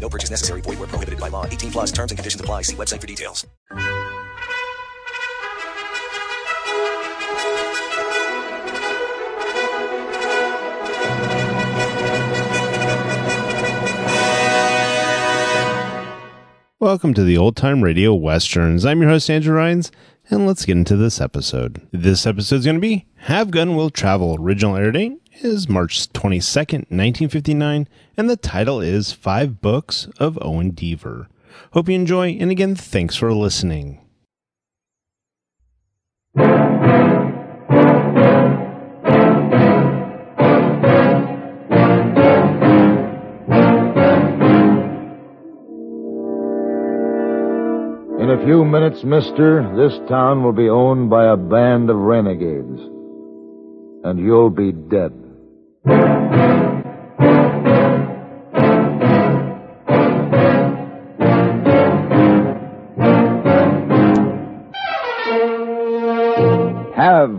No purchase necessary. Void where prohibited by law. 18 plus terms and conditions apply. See website for details. Welcome to the Old Time Radio Westerns. I'm your host, Andrew Rhynes, and let's get into this episode. This episode is going to be Have Gun Will Travel. Original air date is March 22nd, 1959, and the title is Five Books of Owen Deaver. Hope you enjoy, and again, thanks for listening. In a few minutes, mister, this town will be owned by a band of renegades. And you'll be dead. Have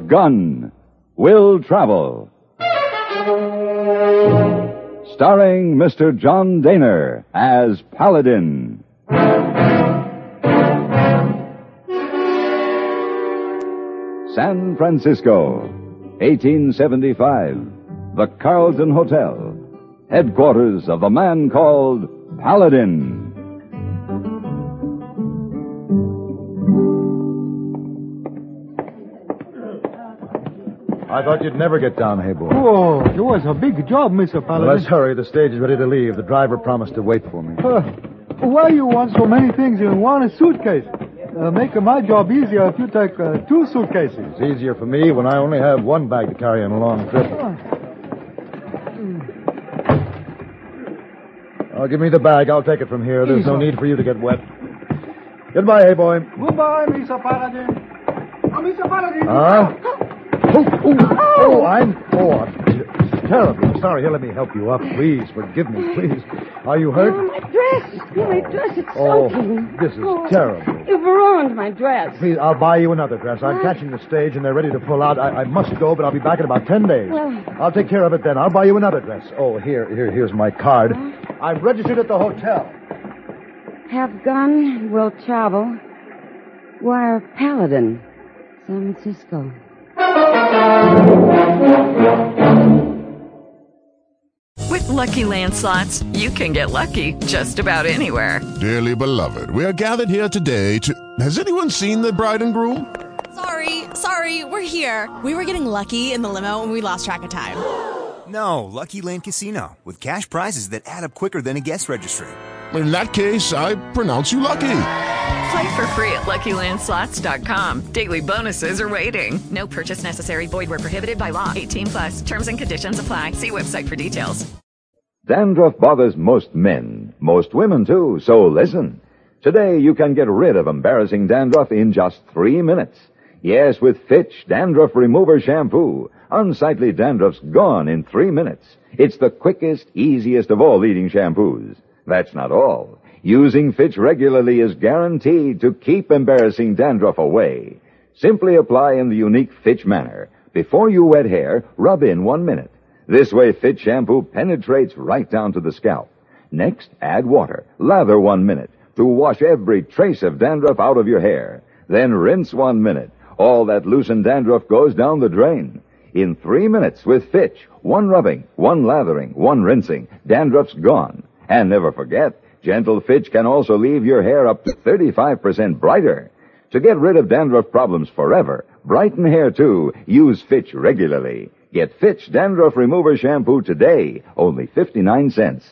Gun Will Travel. Starring Mr. John Dehner as Paladin. San Francisco, 1875. The Carlton Hotel, headquarters of the man called Paladin. I thought you'd never get down, hey boy. Oh, it was a big job, Mr. Well, Paladin. let's hurry. The stage is ready to leave. The driver promised to wait for me. Uh, why you want so many things in one suitcase? Uh, make my job easier if you take uh, two suitcases. It's easier for me when I only have one bag to carry on a long trip. Oh, give me the bag. I'll take it from here. There's no need for you to get wet. Goodbye, hey boy. Goodbye, Mr. Paladin. Oh, Mr. Paladin. Huh? Oh, oh, oh, oh, I'm. Oh, I'm it's terrible. Sorry. Here, let me help you up. Please, forgive me, please. Are you hurt? Oh, my dress. Oh, my dress, it's Oh, soaking. this is Oh, terrible. You've ruined my dress. Please, I'll buy you another dress. I'm catching the stage and they're ready to pull out. I, I must go, but I'll be back in about ten days. Well- I'll take care of it then. I'll buy you another dress. Oh, here, here, here's my card. I'm registered at the hotel. Have gun, will travel. Wire Paladin, San Francisco. With Lucky Land slots, you can get lucky just about anywhere. Dearly beloved, we are gathered here today to. Has anyone seen the bride and groom? Sorry, sorry, we're here. We were getting lucky in the limo and we lost track of time. No, Lucky Land Casino, with cash prizes that add up quicker than a guest registry. In that case, I pronounce you lucky. Play for free at LuckyLandSlots.com. Daily bonuses are waiting. No purchase necessary. Void where prohibited by law. 18 plus. Terms and conditions apply. See website for details. Dandruff bothers most men, most women too, so listen. Today you can get rid of embarrassing dandruff in just three minutes. Yes, with Fitch Dandruff Remover Shampoo. Unsightly dandruff's gone in three minutes. It's the quickest, easiest of all leading shampoos. That's not all. Using Fitch regularly is guaranteed to keep embarrassing dandruff away. Simply apply in the unique Fitch manner. Before you wet hair, rub in one minute. This way Fitch shampoo penetrates right down to the scalp. Next, add water. Lather one minute to wash every trace of dandruff out of your hair. Then rinse one minute. All that loosened dandruff goes down the drain. In three minutes with Fitch, one rubbing, one lathering, one rinsing, dandruff's gone. And never forget, Gentle Fitch can also leave your hair up to 35% brighter. To get rid of dandruff problems forever, brighten hair too, use Fitch regularly. Get Fitch Dandruff Remover Shampoo today, only 59 cents.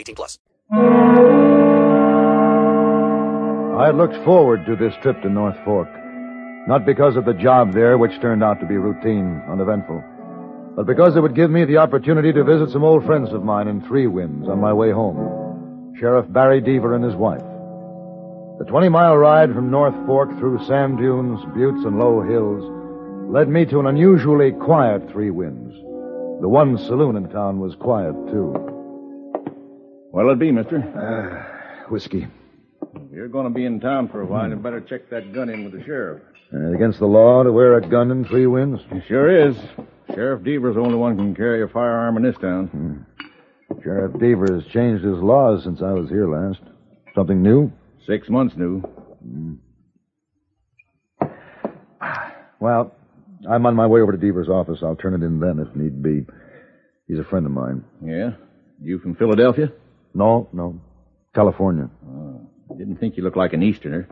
18 plus. I had looked forward to this trip to North Fork. Not because of the job there, which turned out to be routine, uneventful, but because it would give me the opportunity to visit some old friends of mine in Three Winds on my way home. Sheriff Barry Deaver and his wife. The 20 mile ride from North Fork through sand dunes, buttes, and low hills led me to an unusually quiet Three Winds. The one saloon in town was quiet, too. What'll it be, mister? Uh, whiskey. If you're going to be in town for a while, you better check that gun in with the sheriff. Uh, against the law to wear a gun in Three Winds? It sure is. Sheriff Deaver's the only one who can carry a firearm in this town. Hmm. Sheriff Deaver has changed his laws since I was here last. Something new? Six months new. Well, I'm on my way over to Deaver's office. I'll turn it in then if need be. He's a friend of mine. Yeah? You from Philadelphia? No, no. California. Oh, didn't think you looked like an Easterner.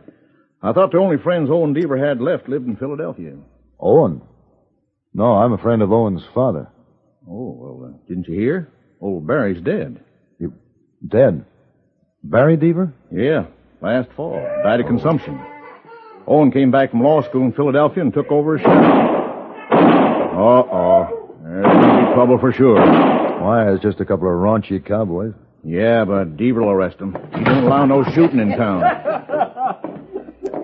I thought the only friends Owen Deaver had left lived in Philadelphia. Owen? No, I'm a friend of Owen's father. Oh, well, uh, didn't you hear? Old Barry's dead. You dead? Barry Deaver? Yeah, last fall. Died of consumption. Owen came back from law school in Philadelphia and took over as. Uh-oh. There's going to be trouble for sure. Why, it's just a couple of raunchy cowboys. Yeah, but Deaver will arrest him. He don't allow no shooting in town.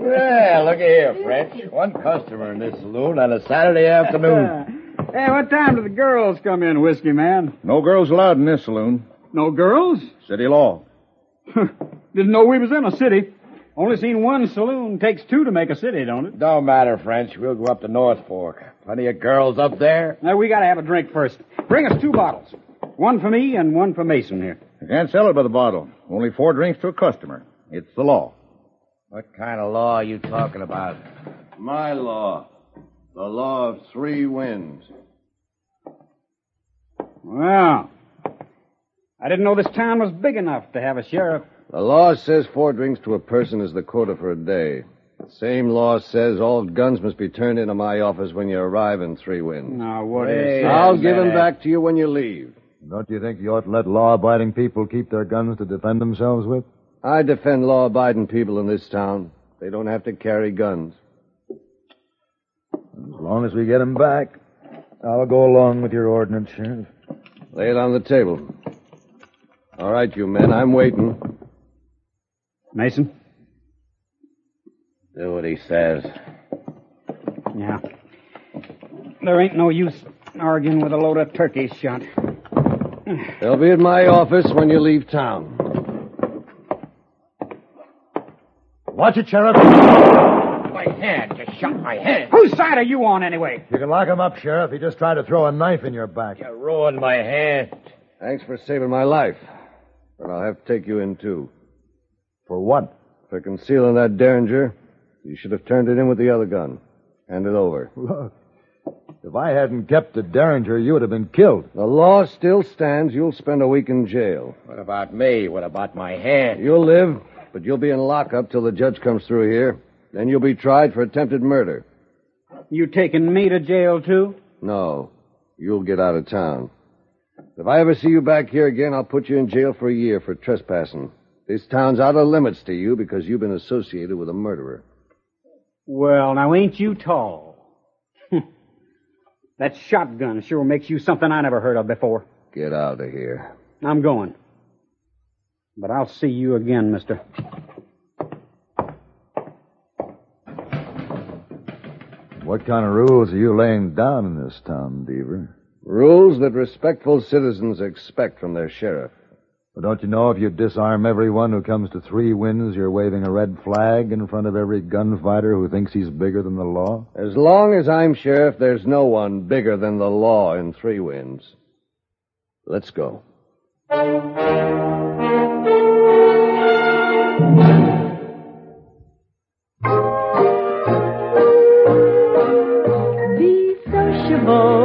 Yeah, look here, French. One customer in this saloon on a Saturday afternoon. hey, what time do the girls come in, Whiskey Man? No girls allowed in this saloon. No girls? City law. Didn't know we was in a city. Only seen one saloon. Takes two to make a city, don't it? Don't matter, French. We'll go up to North Fork. Plenty of girls up there. Now, we gotta have a drink first. Bring us two bottles. One for me and one for Mason here. I can't sell it by the bottle. Only four drinks to a customer. It's the law. What kind of law are you talking about? My law. The law of three winds. Well, I didn't know this town was big enough to have a sheriff. The law says four drinks to a person is the quota for a day. The same law says all guns must be turned into my office when you arrive in Three Winds. Now, what hey, is I'll give them back to you when you leave. Don't you think you ought to let law-abiding people keep their guns to defend themselves with? I defend law-abiding people in this town. They don't have to carry guns. As long as we get them back, I'll go along with your ordinance, Sheriff. Lay it on the table. All right, you men, I'm waiting. Mason? Do what he says. Yeah. There ain't no use arguing with a load of turkeys shot. They'll be at my office when you leave town. Watch it, Sheriff. My hand. You shot my hand. Whose side are you on, anyway? You can lock him up, Sheriff. He just tried to throw a knife in your back. You ruined my hand. Thanks for saving my life. But I'll have to take you in, too. For what? For concealing that Derringer. You should have turned it in with the other gun. Hand it over. Look. If I hadn't kept the Derringer, you would have been killed. The law still stands. You'll spend a week in jail. What about me? What about my hand? You'll live, but you'll be in lockup till the judge comes through here. Then you'll be tried for attempted murder. You taking me to jail, too? No. You'll get out of town. If I ever see you back here again, I'll put you in jail for a year for trespassing. This town's out of limits to you because you've been associated with a murderer. Well, now ain't you tall? That shotgun sure makes you something I never heard of before. Get out of here. I'm going. But I'll see you again, mister. What kind of rules are you laying down in this town, Deaver? Rules that respectful citizens expect from their sheriff. But don't you know if you disarm everyone who comes to Three Winds, you're waving a red flag in front of every gunfighter who thinks he's bigger than the law? As long as I'm sheriff, there's no one bigger than the law in Three Winds. Let's go. Be sociable.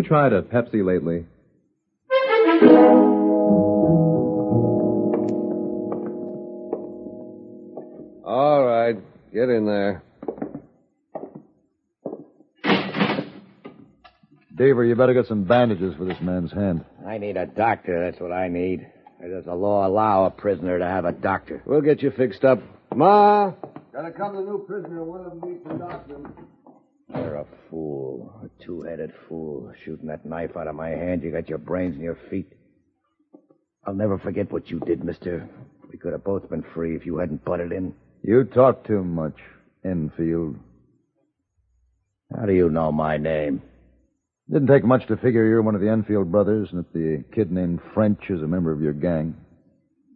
You tried a Pepsi lately? All right, get in there. Deaver, you better get some bandages for this man's hand. I need a doctor. That's what I need. Does the law allow a prisoner to have a doctor? We'll get you fixed up. Ma! Gotta come the new prisoner. One of them needs a doctor. You're. A two-headed fool. Shooting that knife out of my hand, you got your brains in your feet. I'll never forget what you did, mister. We could have both been free if you hadn't butted in. You talk too much, Enfield. How do you know my name? Didn't take much to figure you're one of the Enfield brothers and that the kid named French is a member of your gang.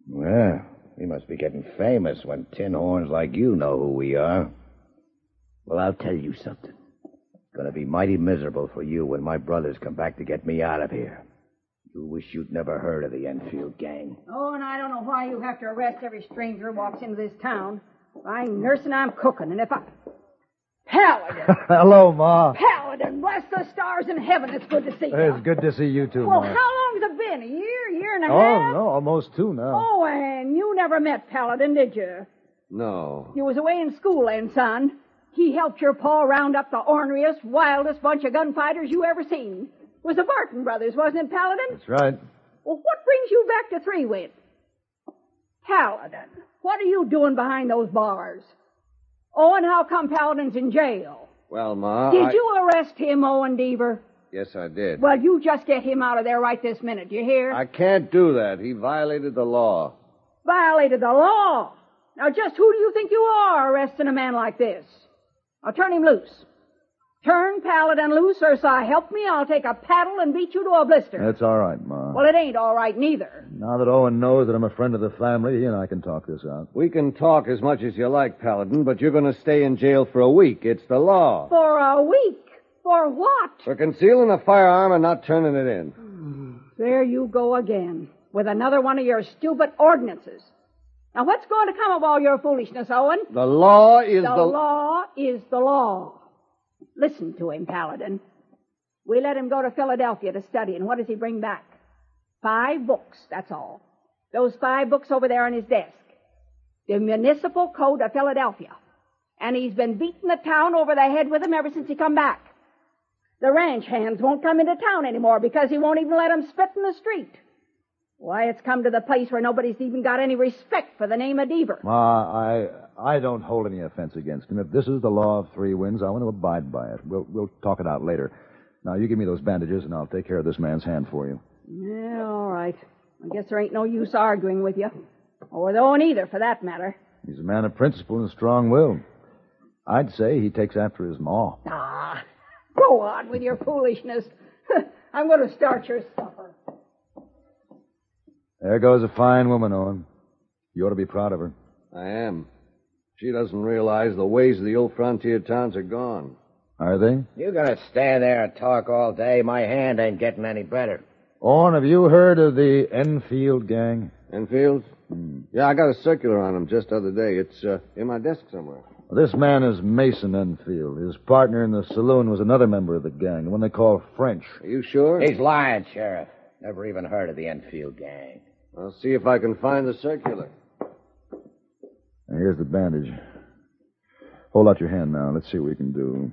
Well, we must be getting famous when tin horns like you know who we are. Well, I'll tell you something. It's gonna be mighty miserable for you when my brothers come back to get me out of here. You wish you'd never heard of the Enfield gang. Oh, and I don't know why you have to arrest every stranger who walks into this town. I'm nursing, I'm cooking, and if I. Paladin! Hello, Ma. Paladin! Bless the stars in heaven, it's good to see you. It's good to see you too, Well, Ma. how long's it been? A year, year and a Oh, half? no, almost two now. Oh, and you never met Paladin, did you? No. You was away in school then, son. He helped your pa round up the orneriest, wildest bunch of gunfighters you ever seen. It was the Barton brothers, wasn't it, Paladin? That's right. Well, what brings you back to Three Winds? Paladin, what are you doing behind those bars? Oh, and how come Paladin's in jail? Well, Ma. Did I- you arrest him, Owen Deaver? Yes, I did. Well, you just get him out of there right this minute, you hear? I can't do that. He violated the law. Violated the law. Now, just who do you think you are arresting a man like this? Now, turn him loose. Turn Paladin loose, or so help me, I'll take a paddle and beat you to a blister. That's all right, Ma. Well, it ain't all right neither. Now that Owen knows that I'm a friend of the family, he and I can talk this out. We can talk as much as you like, Paladin, but you're going to stay in jail for a week. It's the law. For a week. For what? For concealing a firearm and not turning it in. There you go again, with another one of your stupid ordinances. Now, what's going to come of all your foolishness, Owen? The law is the the. law is the law. Listen to him, Paladin. We let him go to Philadelphia to study, and what does he bring back? Five books, that's all. Those five books over there on his desk. The Municipal Code of Philadelphia. And he's been beating the town over the head with them ever since he come back. The ranch hands won't come into town anymore because he won't even let 'em spit in the street. Why, it's come to the place where nobody's even got any respect for the name of Deaver. Ma, I I don't hold any offense against him. If this is the law of three winds, I want to abide by it. We'll we'll talk it out later. Now you give me those bandages, and I'll take care of this man's hand for you. Yeah, all right. I guess there ain't no use arguing with you. Or with Owen either, for that matter. He's a man of principle and strong will. I'd say he takes after his ma. Ah, go on with your foolishness. I'm going to start your supper. There goes a fine woman, Owen. You ought to be proud of her. I am. She doesn't realize the ways of the old frontier towns are gone. Are they? You're gonna stand there and talk all day? My hand ain't getting any better. Owen, have you heard of the Enfield gang? Enfield? Yeah, I got a circular on him just the other day. It's uh, in my desk somewhere. Well, this man is Mason Enfield. His partner in the saloon was another member of the gang, the one they call French. Are you sure? He's lying, Sheriff. Never even heard of the Enfield gang. I'll see if I can find the circular. Now, here's the bandage. Hold out your hand now. Let's see what we can do.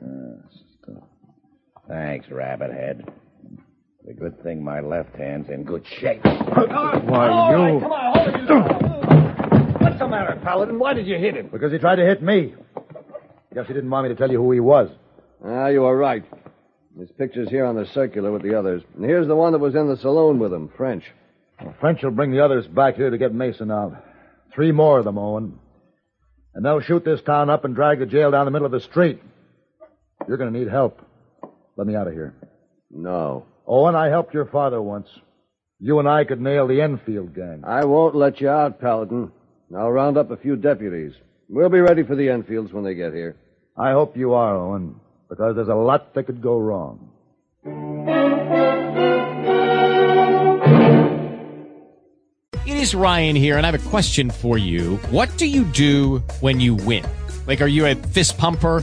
Yes. Thanks, Rabbit Head. The good thing my left hand's in good shape. Why, All you... right, come on, hold it. What's the matter, Paladin? Why did you hit him? Because he tried to hit me. Guess he didn't want me to tell you who he was. Ah, you were right. His picture's here on the circular with the others. And here's the one that was in the saloon with him, French. Well, French will bring the others back here to get Mason out. Three more of them, Owen. And they'll shoot this town up and drag the jail down the middle of the street. You're going to need help. Let me out of here. No. Owen, I helped your father once. You and I could nail the Enfield gang. I won't let you out, Paladin. I'll round up a few deputies. We'll be ready for the Enfields when they get here. I hope you are, Owen, because there's a lot that could go wrong. It is Ryan here, and I have a question for you. What do you do when you win? Like, are you a fist pumper?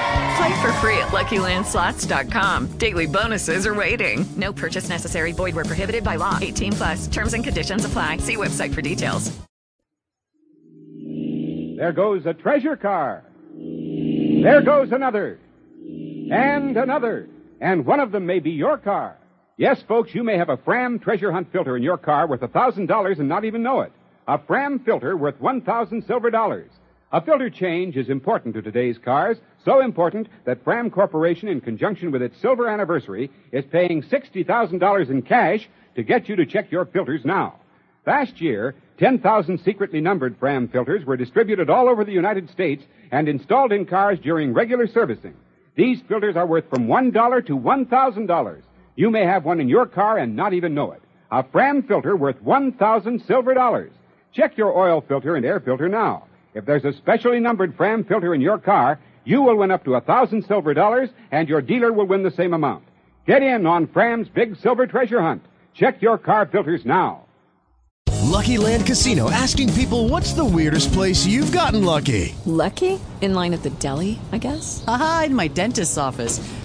Play for free at LuckyLandSlots.com. Daily bonuses are waiting. No purchase necessary. Void where prohibited by law. 18 plus. Terms and conditions apply. See website for details. There goes a treasure car. There goes another. And another. And one of them may be your car. Yes, folks, you may have a Fram treasure hunt filter in your car worth a $1,000 and not even know it. A Fram filter worth 1,000 silver dollars. A filter change is important to today's cars, so important that Fram Corporation, in conjunction with its silver anniversary, is paying $60,000 in cash to get you to check your filters now. Last year, 10,000 secretly numbered Fram filters were distributed all over the United States and installed in cars during regular servicing. These filters are worth from $1 to $1,000. You may have one in your car and not even know it. A Fram filter worth 1,000 silver dollars. Check your oil filter and air filter now. If there's a specially numbered Fram filter in your car, you will win up to a thousand silver dollars and your dealer will win the same amount. Get in on Fram's big silver treasure hunt. Check your car filters now. Lucky Land Casino asking people what's the weirdest place you've gotten lucky? Lucky? In line at the deli, I guess? Aha, in my dentist's office.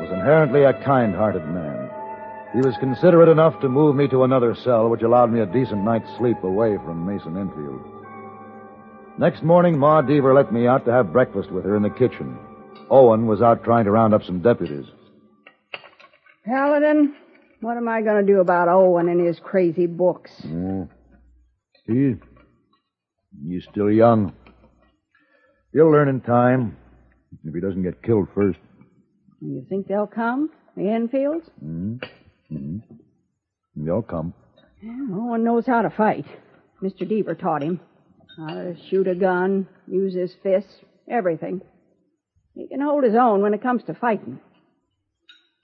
was inherently a kind-hearted man. He was considerate enough to move me to another cell, which allowed me a decent night's sleep away from Mason Enfield. Next morning, Ma Deaver let me out to have breakfast with her in the kitchen. Owen was out trying to round up some deputies. Paladin, what am I going to do about Owen and his crazy books? Yeah. He, he's still young. He'll learn in time, if he doesn't get killed first. You think they'll come? The Enfields? Mm-hmm. Mm-hmm. They'll come. Yeah, one knows how to fight. Mr. Deaver taught him how to shoot a gun, use his fists, everything. He can hold his own when it comes to fighting.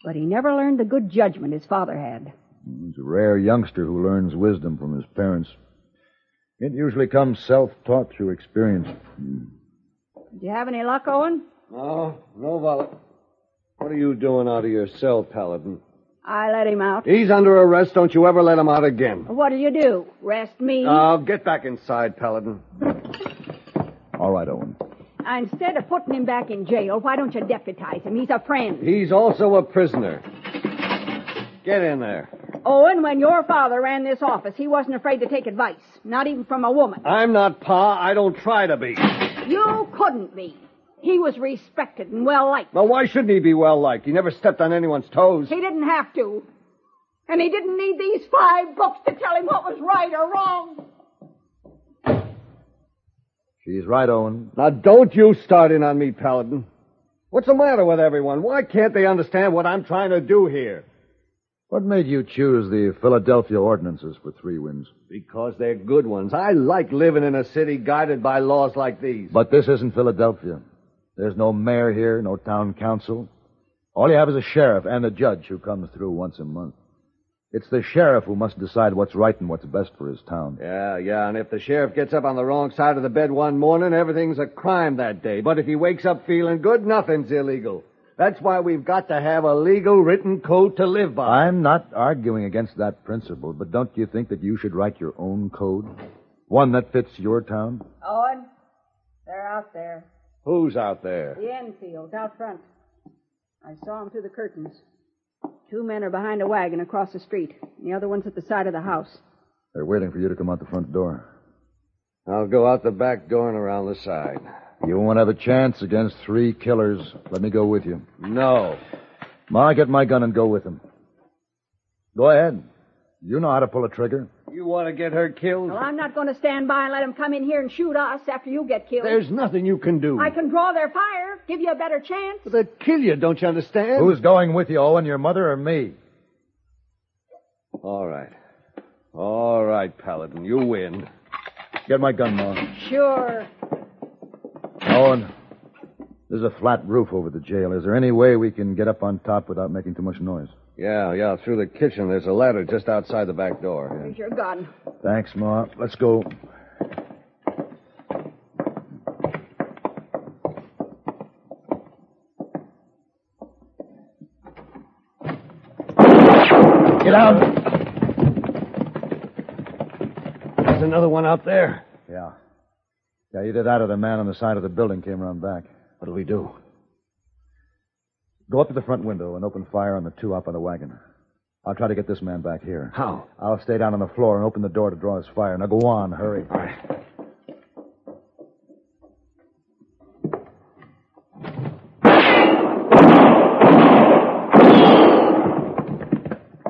But he never learned the good judgment his father had. He's a rare youngster who learns wisdom from his parents. It usually comes self-taught through experience. Did you have any luck, Owen? No, no, Violet. What are you doing out of your cell, Paladin? I let him out. He's under arrest. Don't you ever let him out again. What do you do? Rest me? Oh, get back inside, Paladin. All right, Owen. Instead of putting him back in jail, why don't you deputize him? He's a friend. He's also a prisoner. Get in there. Owen, when your father ran this office, he wasn't afraid to take advice, not even from a woman. I'm not Pa. I don't try to be. You couldn't be. He was respected and well liked. Well, why shouldn't he be well liked? He never stepped on anyone's toes. He didn't have to. And he didn't need these five books to tell him what was right or wrong. She's right, Owen. Now, don't you start in on me, Paladin. What's the matter with everyone? Why can't they understand what I'm trying to do here? What made you choose the Philadelphia ordinances for Three Winds? Because they're good ones. I like living in a city guided by laws like these. But this isn't Philadelphia. There's no mayor here, no town council. All you have is a sheriff and a judge who comes through once a month. It's the sheriff who must decide what's right and what's best for his town. Yeah, yeah, and if the sheriff gets up on the wrong side of the bed one morning, everything's a crime that day. But if he wakes up feeling good, nothing's illegal. That's why we've got to have a legal written code to live by. I'm not arguing against that principle, but don't you think that you should write your own code? One that fits your town? Owen, they're out there. Who's out there? The Enfields, out front. I saw them through the curtains. Two men are behind a wagon across the street. and The other one's at the side of the house. They're waiting for you to come out the front door. I'll go out the back door and around the side. You won't have a chance against three killers. Let me go with you. No. Ma, get my gun and go with them. Go ahead. You know how to pull a trigger. You want to get her killed? Well, I'm not going to stand by and let them come in here and shoot us after you get killed. There's nothing you can do. I can draw their fire, give you a better chance. But they'd kill you, don't you understand? Who's going with you, Owen? Your mother or me? All right. All right, Paladin. You win. Get my gun, Ma. Sure. Owen, there's a flat roof over the jail. Is there any way we can get up on top without making too much noise? Yeah, yeah, through the kitchen. There's a ladder just outside the back door. Here's your gun. Thanks, Ma. Let's go. Get out. There's another one out there. Yeah. Yeah, you did that, or the man on the side of the building came around back. What'll we do? Go up to the front window and open fire on the two up on the wagon. I'll try to get this man back here. How? I'll stay down on the floor and open the door to draw his fire. Now go on, hurry. All right.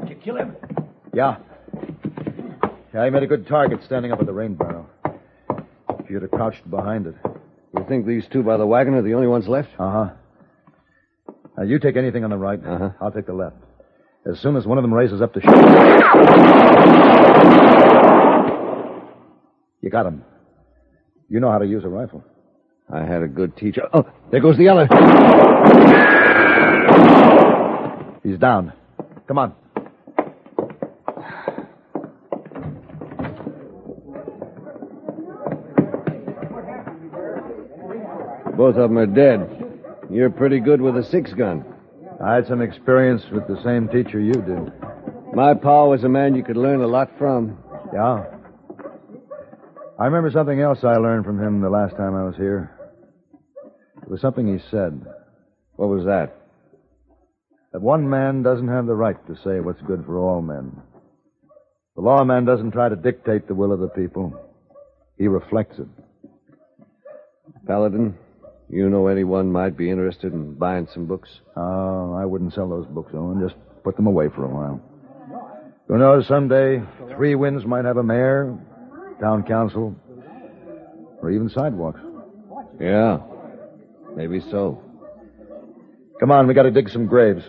Did you kill him? Yeah. Yeah, he made a good target standing up at the rain barrel. If you'd have crouched behind it. You think these two by the wagon are the only ones left? Uh huh. Now, you take anything on the right. Uh-huh. I'll take the left. As soon as one of them raises up to shoot. You got him. You know how to use a rifle. I had a good teacher. Oh, there goes the other. He's down. Come on. Both of them are dead. You're pretty good with a six gun. I had some experience with the same teacher you did. My pa was a man you could learn a lot from. Yeah. I remember something else I learned from him the last time I was here. It was something he said. What was that? That one man doesn't have the right to say what's good for all men. The lawman doesn't try to dictate the will of the people. He reflects it. Paladin, you know anyone might be interested in buying some books? Oh, I wouldn't sell those books, Owen. Just put them away for a while. Who knows, someday, Three Winds might have a mayor, town council, or even sidewalks. Yeah, maybe so. Come on, we gotta dig some graves.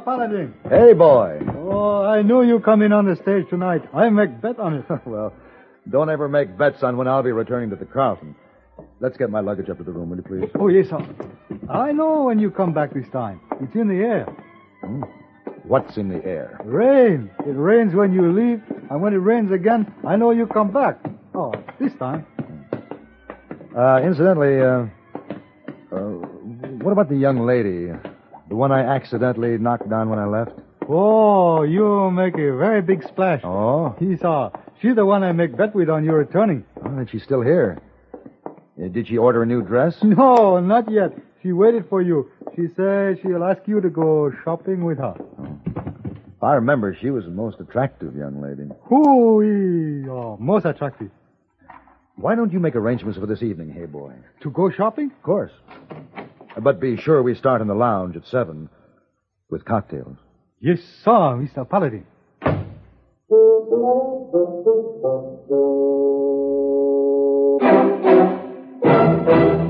Mr. Paladin. Hey, boy. Oh, I knew you come in on the stage tonight. I make bet on it. well, don't ever make bets on when I'll be returning to the Carlton. Let's get my luggage up to the room, will you please? Oh, yes, sir. I know when you come back this time. It's in the air. Hmm? What's in the air? Rain. It rains when you leave, and when it rains again, I know you come back. Oh, this time. Uh, incidentally, uh, uh, what about the young lady? The one I accidentally knocked down when I left? Oh, you make a very big splash. Oh? He saw. She's the one I make bet with on your returning. Oh, then she's still here. Uh, did she order a new dress? No, not yet. She waited for you. She said she'll ask you to go shopping with her. If I remember, she was the most attractive young lady. Hoo oh, most attractive. Why don't you make arrangements for this evening, hey boy? To go shopping? Of course. But be sure we start in the lounge at seven with cocktails. Yes, sir, Mr. Paladin.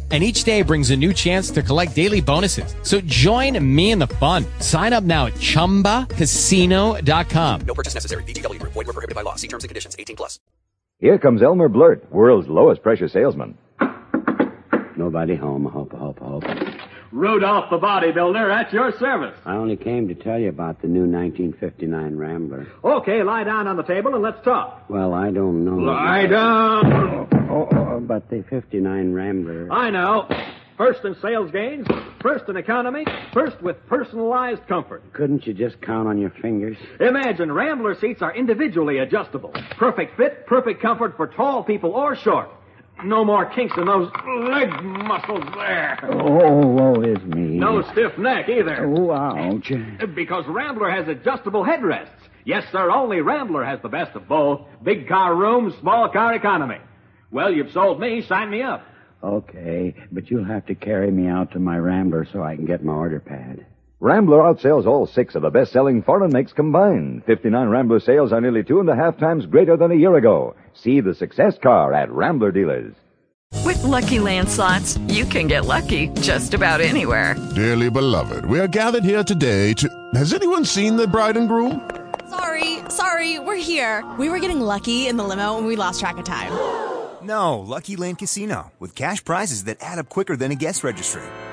and each day brings a new chance to collect daily bonuses. So join me in the fun. Sign up now at ChumbaCasino.com. No purchase necessary. VGW Group. Void were prohibited by law. See terms and conditions. 18 plus. Here comes Elmer Blurt, world's lowest pressure salesman. Nobody home. Hope, hope, hope. Rudolph the bodybuilder at your service. I only came to tell you about the new 1959 Rambler. Okay, lie down on the table and let's talk. Well, I don't know. Lie down. Oh, oh, oh, but the 59 Rambler. I know. First in sales gains, first in economy, first with personalized comfort. Couldn't you just count on your fingers? Imagine Rambler seats are individually adjustable. Perfect fit, perfect comfort for tall people or short. No more kinks in those leg muscles there. Oh, woe is me. No stiff neck either. Oh, ouch. Because Rambler has adjustable headrests. Yes, sir, only Rambler has the best of both. Big car room, small car economy. Well, you've sold me. Sign me up. Okay, but you'll have to carry me out to my Rambler so I can get my order pad. Rambler outsells all six of the best-selling foreign makes combined. 59 Rambler sales are nearly two and a half times greater than a year ago. See the success car at Rambler dealers. With Lucky Land slots, you can get lucky just about anywhere. Dearly beloved, we are gathered here today to. Has anyone seen the bride and groom? Sorry, sorry, we're here. We were getting lucky in the limo and we lost track of time. No, Lucky Land Casino, with cash prizes that add up quicker than a guest registry.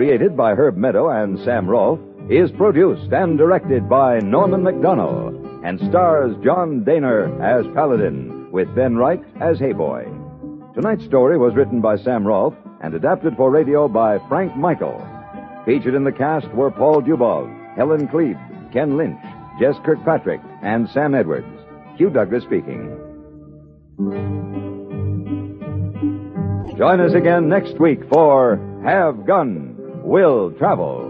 Created by Herb Meadow and Sam Rolfe, is produced and directed by Norman MacDonnell, and stars John Dehner as Paladin, with Ben Wright as Heyboy. Tonight's story was written by Sam Rolfe and adapted for radio by Frank Michael. Featured in the cast were Paul Dubov, Helen Kleeb, Ken Lynch, Jess Kirkpatrick, and Sam Edwards. Hugh Douglas speaking. Join us again next week for Have Gun, Will Travel.